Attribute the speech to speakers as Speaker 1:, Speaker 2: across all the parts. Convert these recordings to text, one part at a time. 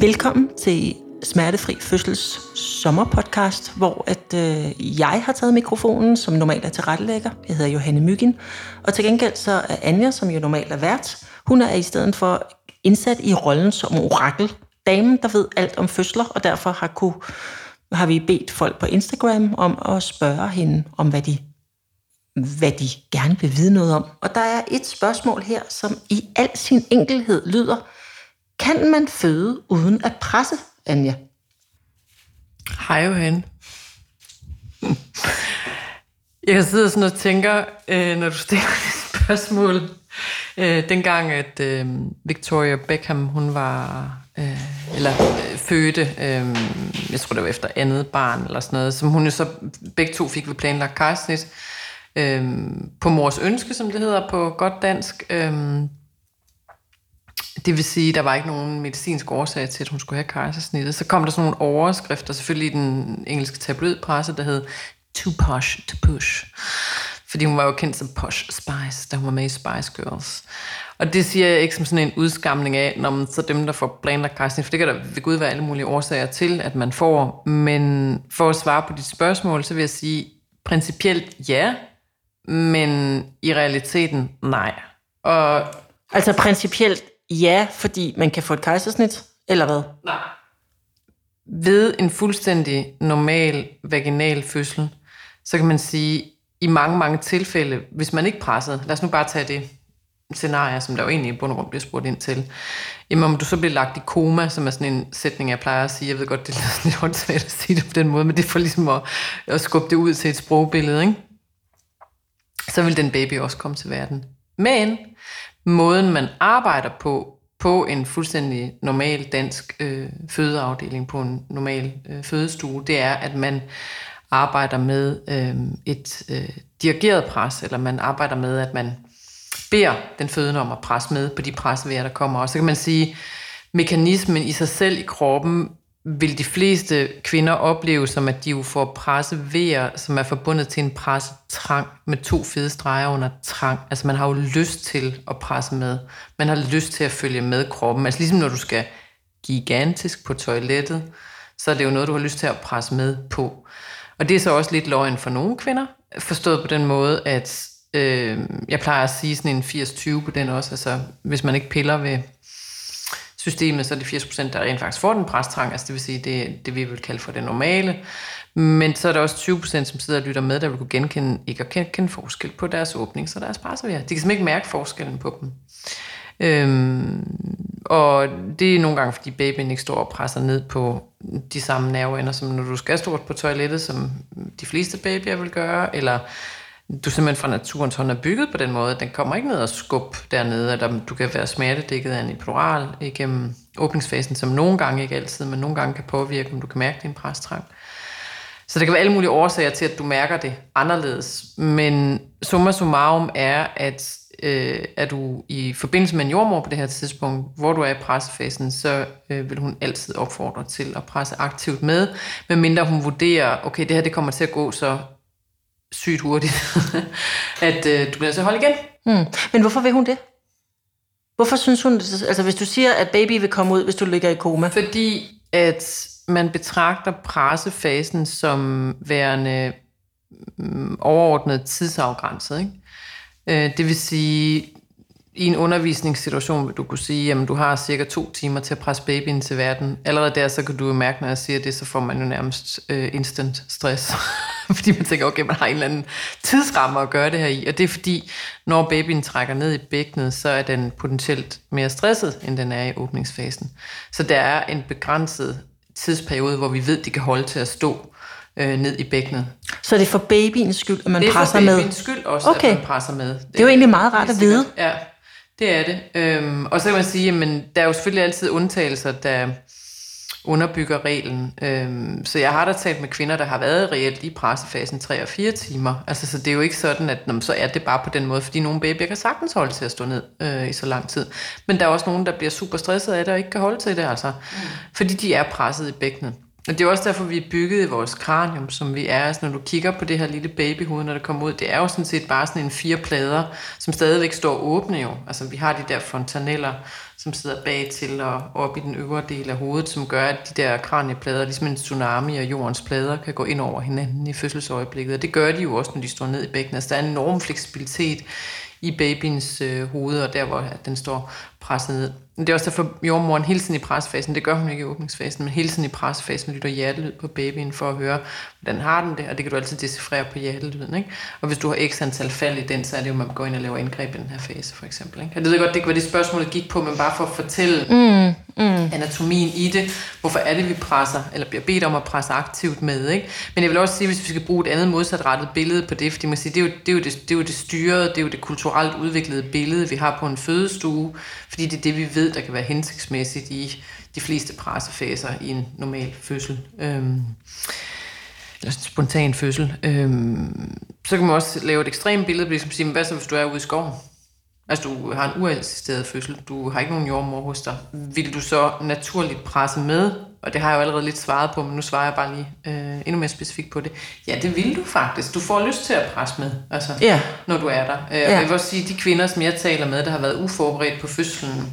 Speaker 1: Velkommen til Smertefri Fødsels sommerpodcast, hvor at, øh, jeg har taget mikrofonen, som normalt er tilrettelægger. Jeg hedder Johanne Myggen. Og til gengæld så er Anja, som jo normalt er vært, hun er i stedet for indsat i rollen som orakel. Damen, der ved alt om fødsler, og derfor har, kunne, har vi bedt folk på Instagram om at spørge hende om, hvad de hvad de gerne vil vide noget om. Og der er et spørgsmål her, som i al sin enkelhed lyder, kan man føde uden at presse, Anja?
Speaker 2: Hej Johan. Jeg sidder sådan og tænker, øh, når du stiller det spørgsmål, øh, dengang at øh, Victoria Beckham, hun var, øh, eller øh, fødte, øh, jeg tror det var efter andet barn eller sådan noget, som hun jo så begge to fik ved planlagt kejsnit, øh, på mors ønske, som det hedder på godt dansk. Øh, det vil sige, der var ikke nogen medicinsk årsag til, at hun skulle have kejsersnittet. Så kom der sådan nogle overskrifter, selvfølgelig i den engelske tabloidpresse, der hed Too Posh to Push. Fordi hun var jo kendt som Posh Spice, da hun var med i Spice Girls. Og det siger jeg ikke som sådan en udskamning af, når man så dem, der får planlagt kejsersnit, for det kan der ved Gud være alle mulige årsager til, at man får. Men for at svare på dit spørgsmål, så vil jeg sige, principielt ja, men i realiteten nej. Og
Speaker 1: Altså principielt ja, fordi man kan få et kejsersnit, eller hvad?
Speaker 2: Nej. Ved en fuldstændig normal vaginal fødsel, så kan man sige, i mange, mange tilfælde, hvis man ikke presset, lad os nu bare tage det scenarie, som der jo egentlig i bund og grund bliver spurgt ind til, jamen om du så bliver lagt i koma, som er sådan en sætning, jeg plejer at sige, jeg ved godt, det er lidt håndsvagt at sige det på den måde, men det er for ligesom at, at skubbe det ud til et sprogbillede, ikke? så vil den baby også komme til verden. Men måden, man arbejder på, på en fuldstændig normal dansk øh, fødeafdeling, på en normal øh, fødestue, det er, at man arbejder med øh, et øh, dirigeret pres, eller man arbejder med, at man beder den fødende om at presse med på de presvejer, der kommer. Og så kan man sige, mekanismen i sig selv i kroppen vil de fleste kvinder opleve som, at de jo får pressevejer, som er forbundet til en pressetrang med to fede streger under trang. Altså man har jo lyst til at presse med. Man har lyst til at følge med kroppen. Altså ligesom når du skal gigantisk på toilettet, så er det jo noget, du har lyst til at presse med på. Og det er så også lidt løgn for nogle kvinder, forstået på den måde, at øh, jeg plejer at sige sådan en 80-20 på den også. Altså hvis man ikke piller ved systemet, så er det 80%, der rent faktisk får den præstrang, altså det vil sige, det, det vi vil kalde for det normale. Men så er der også 20%, som sidder og lytter med, der vil kunne genkende, ikke at kende forskel på deres åbning, så deres presservær. De kan simpelthen ikke mærke forskellen på dem. Øhm, og det er nogle gange, fordi babyen ikke står og presser ned på de samme nerveender, som når du skal stort på toilettet, som de fleste babyer vil gøre, eller du simpelthen fra naturens hånd er bygget på den måde, at den kommer ikke ned og skub dernede, eller du kan være smertedækket af en epidural igennem åbningsfasen, som nogle gange, ikke altid, men nogle gange kan påvirke, om du kan mærke din præstrang. Så der kan være alle mulige årsager til, at du mærker det anderledes. Men summa summarum er, at øh, er du i forbindelse med en jordmor på det her tidspunkt, hvor du er i pressefasen, så øh, vil hun altid opfordre til at presse aktivt med, medmindre hun vurderer, okay, det her det kommer til at gå så sygt hurtigt, at øh, du bliver så holde igen.
Speaker 1: Hmm. Men hvorfor vil hun det? Hvorfor synes hun, altså hvis du siger, at baby vil komme ud, hvis du ligger i koma?
Speaker 2: Fordi at man betragter pressefasen som værende mm, overordnet tidsafgrænset. Ikke? Øh, det vil sige, i en undervisningssituation vil du kunne sige, at du har cirka to timer til at presse babyen til verden. Allerede der, så kan du jo mærke, når jeg siger det, så får man jo nærmest øh, instant stress. fordi man tænker, okay, man har en eller anden tidsramme at gøre det her i. Og det er fordi, når babyen trækker ned i bækkenet, så er den potentielt mere stresset, end den er i åbningsfasen. Så der er en begrænset tidsperiode, hvor vi ved, de kan holde til at stå øh, ned i bækkenet.
Speaker 1: Så det er for babyens skyld, at man presser
Speaker 2: med?
Speaker 1: med?
Speaker 2: Det er for babyens skyld også, okay. at man presser med. Det,
Speaker 1: det er jo egentlig meget rart at vide.
Speaker 2: Ja, det er det. Øhm, og så kan man sige, at der er jo selvfølgelig altid undtagelser, der underbygger reglen. Øhm, så jeg har da talt med kvinder, der har været reelt i pressefasen 3 og 4 timer. Altså, så det er jo ikke sådan, at når, så er det bare på den måde, fordi nogle babyer kan sagtens holde til at stå ned øh, i så lang tid. Men der er også nogen, der bliver super stresset af det og ikke kan holde til det, altså. Mm. Fordi de er presset i bækkenet. Og det er også derfor, vi er bygget i vores kranium, som vi er. Altså, når du kigger på det her lille babyhoved, når det kommer ud, det er jo sådan set bare sådan en fire plader, som stadigvæk står åbne jo. Altså, vi har de der fontaneller, som sidder bag til og op i den øvre del af hovedet, som gør, at de der kranieplader, ligesom en tsunami og jordens plader, kan gå ind over hinanden i fødselsøjeblikket. Og det gør de jo også, når de står ned i bækkenet. Altså, der er en enorm fleksibilitet i babyens øh, hoved, og der, hvor den står presset ned. Men det er også derfor, jordmoren hele tiden i pressefasen, det gør hun ikke i åbningsfasen, men hele tiden i pressefasen lytter hjertelyd på babyen for at høre, hvordan har den det, og det kan du altid decifrere på hjertelyden. Ikke? Og hvis du har x antal fald i den, så er det jo, man går ind og laver indgreb i den her fase, for eksempel. Ikke? Jeg ved godt, det ikke var det spørgsmål, gik på, men bare for at fortælle mm, mm. anatomien i det, hvorfor er det, vi presser, eller bliver bedt om at presse aktivt med. Ikke? Men jeg vil også sige, hvis vi skal bruge et andet modsatrettet billede på det, fordi man siger, det, er jo, det, er jo det, det er jo det styrede, det er jo det kulturelt udviklede billede, vi har på en fødestue, fordi det er det, vi ved, der kan være hensigtsmæssigt i de fleste pressefaser i en normal fødsel. Øhm, eller spontan fødsel. Øhm, så kan man også lave et ekstremt billede, ligesom sige, hvad så hvis du er ude i skoven? Altså du har en uassisteret fødsel, du har ikke nogen jordmor hos dig. Vil du så naturligt presse med? Og det har jeg jo allerede lidt svaret på, men nu svarer jeg bare lige øh, endnu mere specifikt på det. Ja, det vil du faktisk. Du får lyst til at presse med, altså, ja. når du er der. Øh, ja. Jeg vil også sige, de kvinder, som jeg taler med, der har været uforberedt på fødslen,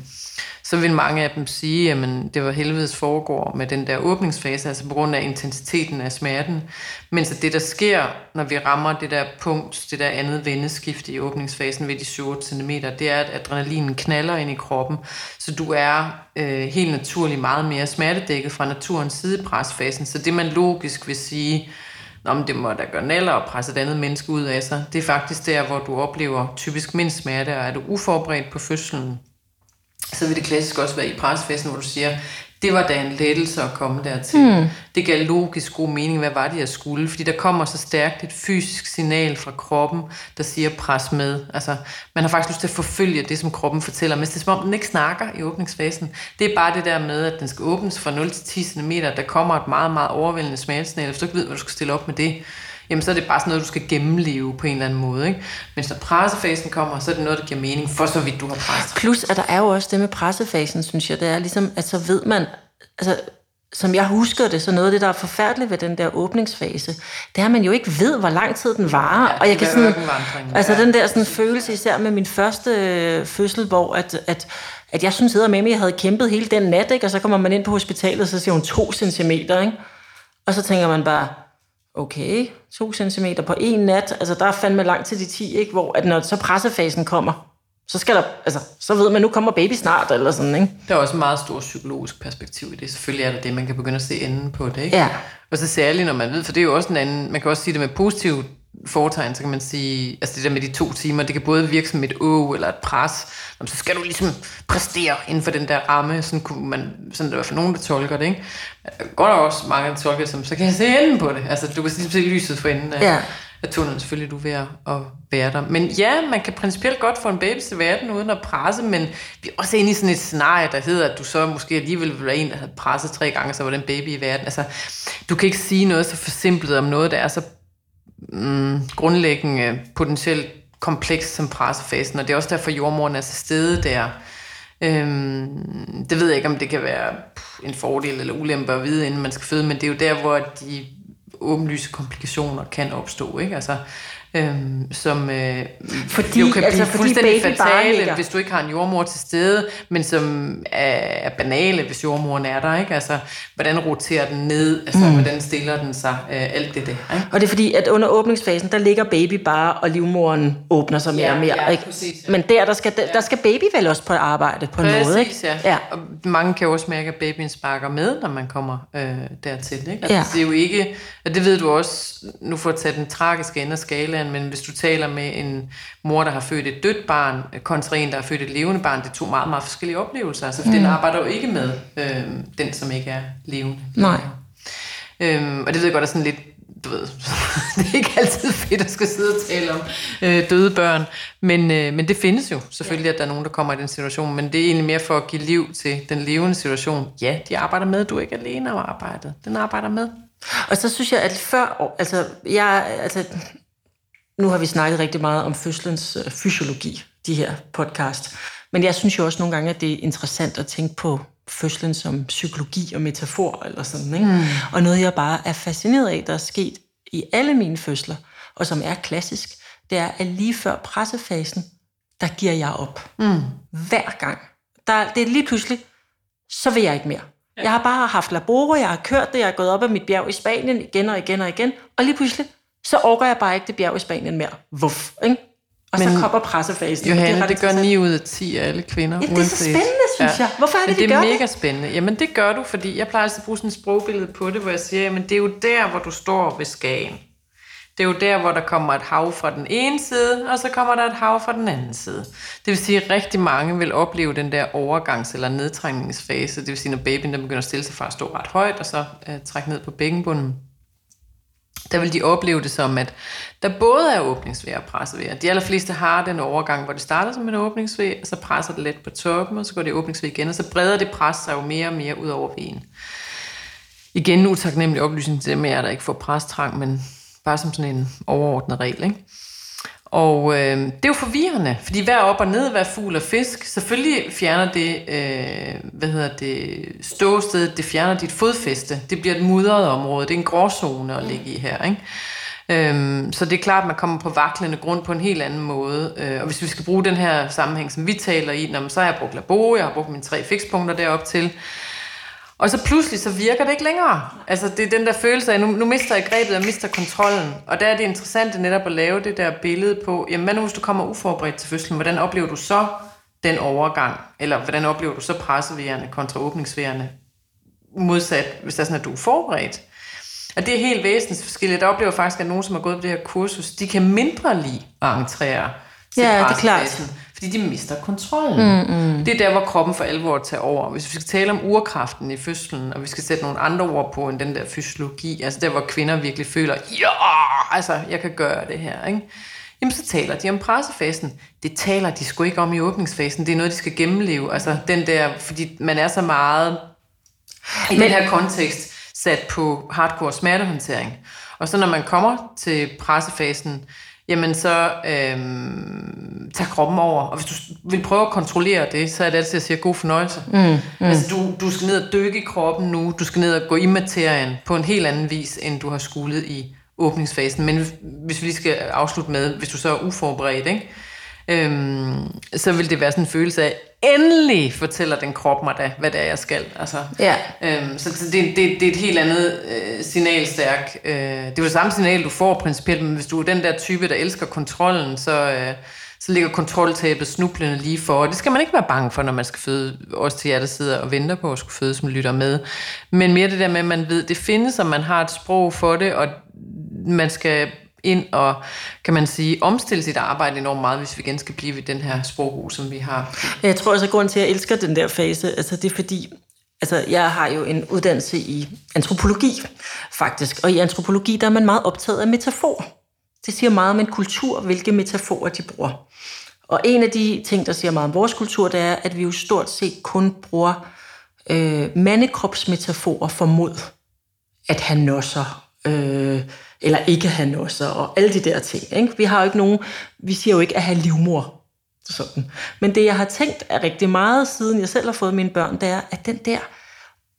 Speaker 2: så vil mange af dem sige, at det var helvedes foregår med den der åbningsfase, altså på grund af intensiteten af smerten. Men så det, der sker, når vi rammer det der punkt, det der andet vendeskift i åbningsfasen ved de 7 cm, det er, at adrenalinen knaller ind i kroppen, så du er øh, helt naturligt meget mere smertedækket fra naturens side i presfasen. Så det, man logisk vil sige, om det må da gøre naller og presse et andet menneske ud af sig. Det er faktisk der, hvor du oplever typisk mindst smerte, og er du uforberedt på fødslen, så vil det klassisk også være i presfesten, hvor du siger, det var da en lettelse at komme dertil. Mm. Det gav logisk god mening, hvad var det, jeg skulle? Fordi der kommer så stærkt et fysisk signal fra kroppen, der siger pres med. Altså, man har faktisk lyst til at forfølge det, som kroppen fortæller, men det er som om, den ikke snakker i åbningsfasen. Det er bare det der med, at den skal åbnes fra 0 til 10 cm. Der kommer et meget, meget overvældende smertesignal. Hvis du ikke ved, hvad du skal stille op med det, jamen så er det bare sådan noget, du skal gennemleve på en eller anden måde. Ikke? Men når pressefasen kommer, så er det noget, der giver mening, for så vidt du har presset.
Speaker 1: Plus, at der er jo også det med pressefasen, synes jeg, det er ligesom, at så ved man, altså som jeg husker det, så noget af det, der er forfærdeligt ved den der åbningsfase, det er, at man jo ikke ved, hvor lang tid den varer.
Speaker 2: Ja, og jeg kan sådan,
Speaker 1: altså ja. den der sådan følelse, især med min første øh, fødsel, hvor at, at, at jeg synes, at jeg havde kæmpet hele den nat, ikke? og så kommer man ind på hospitalet, og så siger hun to centimeter, ikke? og så tænker man bare, okay, to centimeter på en nat, altså der er fandme langt til de 10, ikke? hvor at når så pressefasen kommer, så skal der, altså, så ved man, nu kommer baby snart, eller sådan, ikke?
Speaker 2: Der er også en meget stor psykologisk perspektiv i det. Selvfølgelig er der det, man kan begynde at se enden på det, ikke?
Speaker 1: Ja.
Speaker 2: Og så særligt, når man ved, for det er jo også en anden, man kan også sige det med positiv foretegn, så kan man sige, altså det der med de to timer, det kan både virke som et å eller et pres, så skal du ligesom præstere inden for den der ramme, sådan kunne man, sådan der er i hvert fald nogen, der tolker det, ikke? Godt er også mange, der tolker som, så kan jeg se enden på det, altså du kan ligesom se lyset for enden af, ja. af tunnelen, selvfølgelig du er ved at være der. Men ja, man kan principielt godt få en baby til verden uden at presse, men vi er også inde i sådan et scenarie, der hedder, at du så måske alligevel vil være en, der havde presset tre gange, så var den baby i verden. Altså, du kan ikke sige noget så forsimplet om noget, der er så mm, grundlæggende potentielt komplekst som pressefasen, og det er også derfor, jordmoren er til stede der. Øhm, det ved jeg ikke, om det kan være en fordel eller ulempe at vide, inden man skal føde, men det er jo der, hvor de åbenlyse komplikationer kan opstå. Ikke? Altså, øhm, som øh, fordi, jo kan blive altså, fuldstændig fatale, hvis du ikke har en jordmor til stede, men som er, er banale, hvis jordmoren er der. Ikke? Altså, hvordan roterer den ned? Altså, mm. hvordan stiller den sig? Øh, alt det der. Ikke?
Speaker 1: Og det er fordi, at under åbningsfasen, der ligger baby bare, og livmoren åbner sig mere ja, og mere. Ja, ikke? Præcis, ja. Men der, der skal, der, der skal baby vel også på arbejde på præcis, en måde. Ikke?
Speaker 2: Ja. ja. Og mange kan også mærke, at babyen sparker med, når man kommer øh, dertil. Ikke? Altså, ja. Det er jo ikke, og det ved du også, nu får at tage den tragiske ende af skalaen, men hvis du taler med en mor, der har født et dødt barn, kontra en, der har født et levende barn, det er to meget, meget forskellige oplevelser. Altså, for mm. den arbejder jo ikke med øh, den, som ikke er levende.
Speaker 1: Nej.
Speaker 2: Øhm, og det ved jeg godt er sådan lidt, du ved, det er ikke altid fedt at skal sidde og tale om øh, døde børn, men, øh, men det findes jo selvfølgelig, at der er nogen, der kommer i den situation, men det er egentlig mere for at give liv til den levende situation. Ja, de arbejder med, du er ikke alene om arbejdet. Den arbejder med.
Speaker 1: Og så synes jeg, at før, altså, jeg, altså, nu har vi snakket rigtig meget om fødslens øh, fysiologi, de her podcast. Men jeg synes jo også nogle gange, at det er interessant at tænke på fødslen som psykologi og metafor eller sådan. Ikke? Mm. Og noget, jeg bare er fascineret af, der er sket i alle mine fødsler, og som er klassisk, det er, at lige før pressefasen, der giver jeg op. Mm. Hver gang. Der, det er lige pludselig, så vil jeg ikke mere. Jeg har bare haft laboro, jeg har kørt det, jeg har gået op ad mit bjerg i Spanien igen og igen og igen, og lige pludselig, så overgår jeg bare ikke det bjerg i Spanien mere. Vuff, ikke? Og Men så kommer pressefasen.
Speaker 2: Johanne, det, det gør 9 ud af 10 af alle kvinder.
Speaker 1: Ja, det er så spændende, synes ja. jeg. Hvorfor er det,
Speaker 2: Men det
Speaker 1: er
Speaker 2: mega
Speaker 1: det?
Speaker 2: spændende. Jamen, det gør du, fordi jeg plejer at bruge sådan et sprogbillede på det, hvor jeg siger, men det er jo der, hvor du står ved skagen. Det er jo der, hvor der kommer et hav fra den ene side, og så kommer der et hav fra den anden side. Det vil sige, at rigtig mange vil opleve den der overgangs- eller nedtrængningsfase. Det vil sige, når babyen der begynder at stille sig fra at stå ret højt, og så øh, trække ned på bækkenbunden. Der vil de opleve det som, at der både er åbningsvejr og pressevejr. De allerfleste har den overgang, hvor det starter som en åbningsvejr, og så presser det let på toppen, og så går det åbningsvejr igen, og så breder det pres sig jo mere og mere ud over vejen. Igen en utaknemmelig oplysning til dem, at der ikke får prestrang, men Bare som sådan en overordnet regel, ikke? Og øh, det er jo forvirrende, fordi hver op og ned, hver fugl og fisk, selvfølgelig fjerner det, øh, hvad hedder det, ståsted, det fjerner dit fodfæste. Det bliver et mudret område, det er en gråzone at ligge i her, ikke? Øhm, så det er klart, at man kommer på vaklende grund på en helt anden måde. Øh, og hvis vi skal bruge den her sammenhæng, som vi taler i, når man så har jeg brugt labo, jeg har brugt mine tre fikspunkter derop til. Og så pludselig, så virker det ikke længere. Altså, det er den der følelse af, nu, nu mister jeg grebet og mister kontrollen. Og der er det interessante netop at lave det der billede på, jamen hvad nu hvis du kommer uforberedt til fødslen, hvordan oplever du så den overgang? Eller hvordan oplever du så presseværende kontra åbningsværende? Modsat, hvis der er sådan, at du er forberedt. Og det er helt væsentligt forskelligt. Der oplever faktisk, at nogen, som har gået på det her kursus, de kan mindre lide at entrere til ja, det er klart fordi de mister kontrollen. Mm, mm. Det er der, hvor kroppen for alvor tager over. Hvis vi skal tale om urkraften i fødslen, og vi skal sætte nogle andre ord på end den der fysiologi, altså der, hvor kvinder virkelig føler, ja, altså, jeg kan gøre det her, ikke? Jamen, så taler de om pressefasen. Det taler de sgu ikke om i åbningsfasen. Det er noget, de skal gennemleve. Altså, den der, fordi man er så meget i Men, den her kontekst sat på hardcore smertehåndtering. Og så når man kommer til pressefasen, jamen så øhm, tag kroppen over. Og hvis du vil prøve at kontrollere det, så er det altid at sige god fornøjelse. Mm, mm. Altså du, du skal ned og dykke i kroppen nu, du skal ned og gå i materien på en helt anden vis, end du har skulet i åbningsfasen. Men hvis vi lige skal afslutte med, hvis du så er uforberedt, ikke? Øhm, så vil det være sådan en følelse af, endelig fortæller den krop mig da, hvad det er, jeg skal. Altså, ja. øhm, så det, det, det er et helt andet øh, signalstærk. Øh, det er jo det samme signal, du får principielt, men hvis du er den der type, der elsker kontrollen, så... Øh, så ligger kontroltabet snublende lige for. Og det skal man ikke være bange for, når man skal føde. Også til jer, der sidder og venter på at skulle føde, som lytter med. Men mere det der med, at man ved, det findes, og man har et sprog for det, og man skal ind og, kan man sige, omstille sit arbejde enormt meget, hvis vi igen skal blive ved den her sprogbrug, som vi har.
Speaker 1: Jeg tror også, at grunden til, at jeg elsker den der fase, altså det er fordi, altså jeg har jo en uddannelse i antropologi, faktisk, og i antropologi, der er man meget optaget af metafor. Det siger meget om en kultur, hvilke metaforer de bruger. Og en af de ting, der siger meget om vores kultur, det er, at vi jo stort set kun bruger øh, mandekropsmetaforer for mod at han nosser, øh, eller ikke have nosser, og alle de der ting. Ikke? Vi har jo ikke nogen, vi siger jo ikke at have livmor. Sådan. Men det, jeg har tænkt er rigtig meget, siden jeg selv har fået mine børn, det er, at den der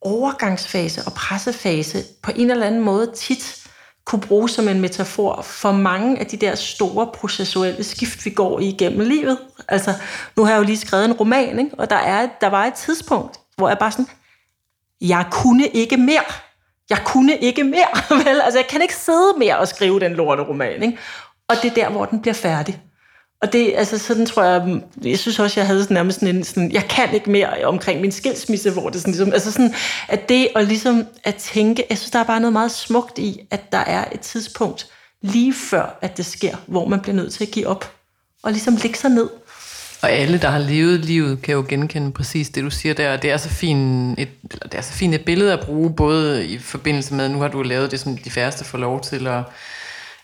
Speaker 1: overgangsfase og pressefase på en eller anden måde tit kunne bruges som en metafor for mange af de der store processuelle skift, vi går igennem livet. Altså, nu har jeg jo lige skrevet en roman, ikke? og der, er, der var et tidspunkt, hvor jeg bare sådan, jeg kunne ikke mere jeg kunne ikke mere. Vel? Altså, jeg kan ikke sidde mere og skrive den lorte roman. Ikke? Og det er der, hvor den bliver færdig. Og det, altså sådan tror jeg, jeg synes også, jeg havde sådan nærmest sådan en, sådan, jeg kan ikke mere omkring min skilsmisse, hvor det sådan ligesom, altså sådan, at det og ligesom at tænke, jeg synes, der er bare noget meget smukt i, at der er et tidspunkt lige før, at det sker, hvor man bliver nødt til at give op, og ligesom lægge sig ned
Speaker 2: og alle, der har levet livet, kan jo genkende præcis det, du siger der. Det er så fint et, det er så fint et billede at bruge, både i forbindelse med, nu har du lavet det, som de færreste får lov til at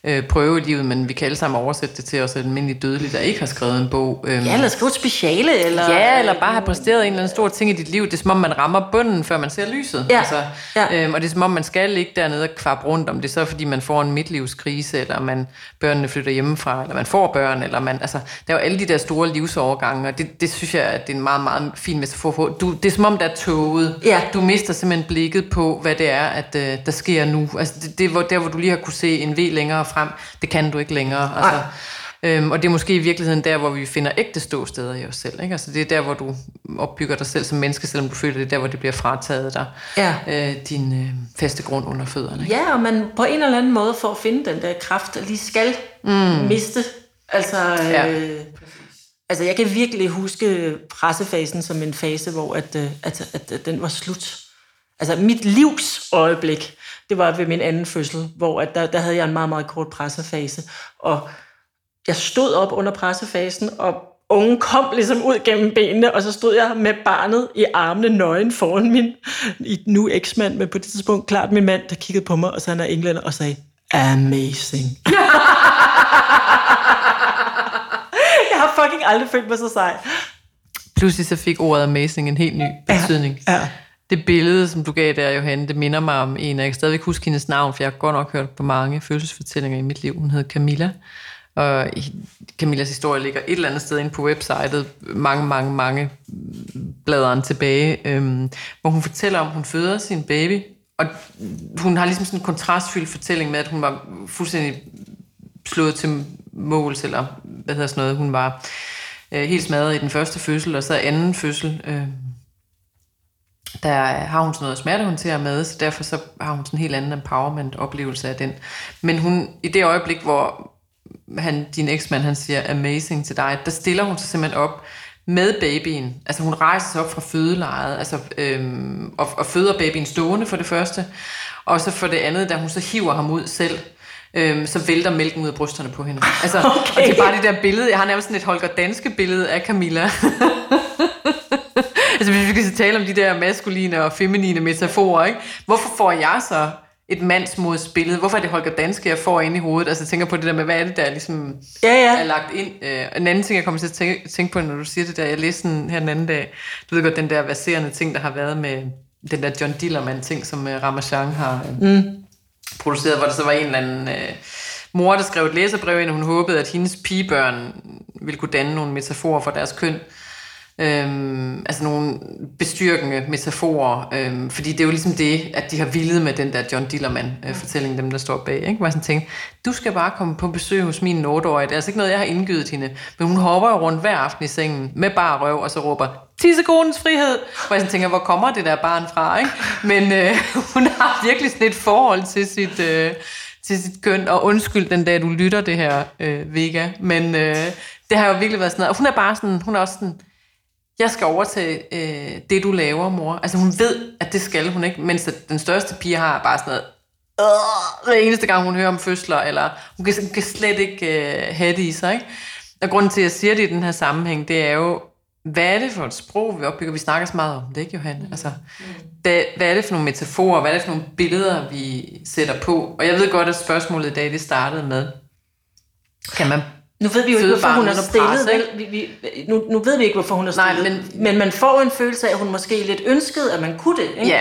Speaker 2: øh, prøve i livet, men vi kan alle sammen oversætte det til os almindelige dødelige, der ikke har skrevet en bog. Øhm,
Speaker 1: Ja, eller skrive et speciale, eller...
Speaker 2: Ja, eller bare have præsteret en eller anden stor ting i dit liv. Det er som om, man rammer bunden, før man ser lyset.
Speaker 1: Ja,
Speaker 2: Altså,
Speaker 1: ja.
Speaker 2: øhm, og det er som om, man skal ligge dernede og kvab rundt, om det er så, fordi man får en midtlivskrise, eller man børnene flytter hjemmefra, eller man får børn, eller man... Altså, der er jo alle de der store livsovergange, og det, det synes jeg, at det er en meget, meget fin metafor for. Du, det er som om, der er toget.
Speaker 1: Ja.
Speaker 2: Du mister simpelthen blikket på, hvad det er, at øh, der sker nu. Altså, det, det er hvor, der, hvor du lige har kunne se en V længere frem, det kan du ikke længere. Altså, Øhm, og det er måske i virkeligheden der, hvor vi finder ægte ståsteder i os selv. Ikke? Altså det er der, hvor du opbygger dig selv som menneske, selvom du føler, det er der, hvor det bliver frataget dig.
Speaker 1: Ja.
Speaker 2: Øh, din øh, faste grund under fødderne. Ikke?
Speaker 1: Ja, og man på en eller anden måde for at finde den der kraft, lige skal mm. miste. Altså,
Speaker 2: Ja.
Speaker 1: øh, altså, jeg kan virkelig huske pressefasen som en fase, hvor at, øh, at, at, at den var slut. Altså, mit livs øjeblik, det var ved min anden fødsel, hvor at der, der havde jeg en meget, meget kort pressefase. Og jeg stod op under pressefasen, og ungen kom ligesom ud gennem benene, og så stod jeg med barnet i armene nøgen foran min nu eksmand, men på det tidspunkt klart min mand, der kiggede på mig, og så han er englænder, og sagde, amazing. jeg har fucking aldrig følt mig så sej.
Speaker 2: Pludselig så fik ordet amazing en helt ny betydning.
Speaker 1: Ja.
Speaker 2: Det billede, som du gav der, Johanne, det minder mig om en, og jeg kan stadigvæk huske hendes navn, for jeg har godt nok hørt på mange fødselsfortællinger i mit liv. Hun hed Camilla, og Camillas historie ligger et eller andet sted inde på websitet, mange, mange, mange bladeren tilbage, øhm, hvor hun fortæller om, at hun føder sin baby, og hun har ligesom sådan en kontrastfyldt fortælling med, at hun var fuldstændig slået til måls, eller hvad hedder sådan noget, hun var øh, helt smadret i den første fødsel, og så anden fødsel, øh, der har hun sådan noget smertehåndtere med, så derfor så har hun sådan en helt anden empowerment-oplevelse af den. Men hun, i det øjeblik, hvor han, din eksmand, han siger amazing til dig, der stiller hun sig simpelthen op med babyen. Altså hun rejser sig op fra fødelejet, altså, øhm, og, og føder babyen stående for det første. Og så for det andet, da hun så hiver ham ud selv, øhm, så vælter mælken ud af brysterne på hende. Altså, okay. Og det er bare det der billede, jeg har nærmest sådan et Holger Danske billede af Camilla. altså hvis vi skal tale om de der maskuline og feminine metaforer, ikke? hvorfor får jeg så et mandsmodsbillede? Hvorfor er det Holger Danske, jeg får ind i hovedet? Altså jeg tænker på det der med, hvad er det der ligesom
Speaker 1: Ja, ja.
Speaker 2: er lagt ind? Øh, en anden ting, jeg kommer til at tænke, tænke på, når du siger det der, jeg læste den her den anden dag, du ved godt, den der verserende ting, der har været med den der John Dillermand ting, som uh, Ramachan har uh, mm. produceret, hvor der så var en eller anden uh, mor, der skrev et læserbrev ind, og hun håbede, at hendes pigebørn ville kunne danne nogle metaforer for deres køn. Øhm, altså nogle bestyrkende metaforer, øhm, fordi det er jo ligesom det, at de har vildet med den der John Dillermand-fortælling, dem der står bag. Ikke? Hvor jeg sådan tænkte, du skal bare komme på besøg hos min 8-årige. Det er altså ikke noget, jeg har indgivet hende. Men hun hopper jo rundt hver aften i sengen med bare røv, og så råber, tissekonens frihed. Hvor jeg sådan tænker, hvor kommer det der barn fra? Ikke? Men øh, hun har virkelig sådan et forhold til sit... Øh, til sit køn, og undskyld den dag, du lytter det her, øh, Vega, men øh, det har jo virkelig været sådan noget, og hun er bare sådan, hun er også sådan, jeg skal overtage øh, det, du laver, mor. Altså hun ved, at det skal hun ikke, mens den største pige har bare sådan noget, øh, hver eneste gang hun hører om fødsler, eller hun kan, hun kan slet ikke øh, have det i sig. Ikke? Og grunden til, at jeg siger det i den her sammenhæng, det er jo, hvad er det for et sprog, vi opbygger? Vi snakker så meget om det, ikke Johanne? Altså, hvad, hvad er det for nogle metaforer, hvad er det for nogle billeder, vi sætter på? Og jeg ved godt, at spørgsmålet i dag, det startede med, kan man
Speaker 1: Nu ved vi jo ikke, hvorfor hun er
Speaker 2: under pres,
Speaker 1: stillet. Vel? Vi, vi, nu, nu ved vi ikke, hvorfor hun er
Speaker 2: Nej,
Speaker 1: stillet.
Speaker 2: men-
Speaker 1: men, men man får en følelse af, at hun måske lidt ønskede, at man kunne det. Ikke?
Speaker 2: Ja,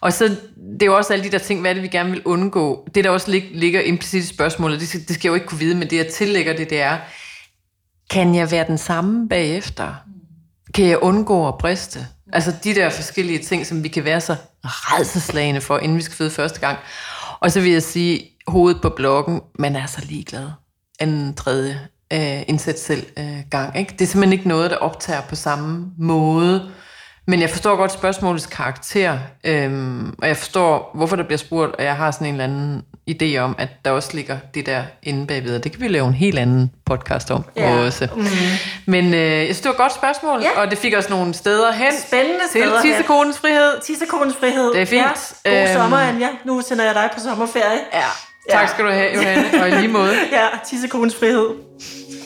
Speaker 2: og så det er jo også alle de der ting, hvad det, vi gerne vil undgå. Det, der også lig, ligger implicit i spørgsmålet, det skal, det skal jeg jo ikke kunne vide, men det, jeg tillægger det, det er, kan jeg være den samme bagefter? Kan jeg undgå at briste? Altså de der forskellige ting, som vi kan være så redselslagende for, inden vi skal føde første gang. Og så vil jeg sige, hovedet på blokken, man er så ligeglad. Anden, tredje, øh, indsæt selv øh, gang. Ikke? Det er simpelthen ikke noget, der optager på samme måde. Men jeg forstår godt spørgsmålets karakter, øhm, og jeg forstår, hvorfor der bliver spurgt, og jeg har sådan en eller anden idé om, at der også ligger det der inde bagved, og det kan vi lave en helt anden podcast om
Speaker 1: Ja.
Speaker 2: også. Mm. Men øh, jeg synes, det var et godt spørgsmål,
Speaker 1: Ja.
Speaker 2: og det fik os nogle steder hen.
Speaker 1: Spændende
Speaker 2: til
Speaker 1: steder
Speaker 2: tissekonens frihed.
Speaker 1: Tissekonens frihed.
Speaker 2: Det er fint.
Speaker 1: Ja. God
Speaker 2: Øhm.
Speaker 1: sommer, Anja. Nu sender jeg dig på sommerferie.
Speaker 2: Ja. Tak skal du have, Johanne, og i lige måde.
Speaker 1: Ja, tissekonens frihed. Thank you.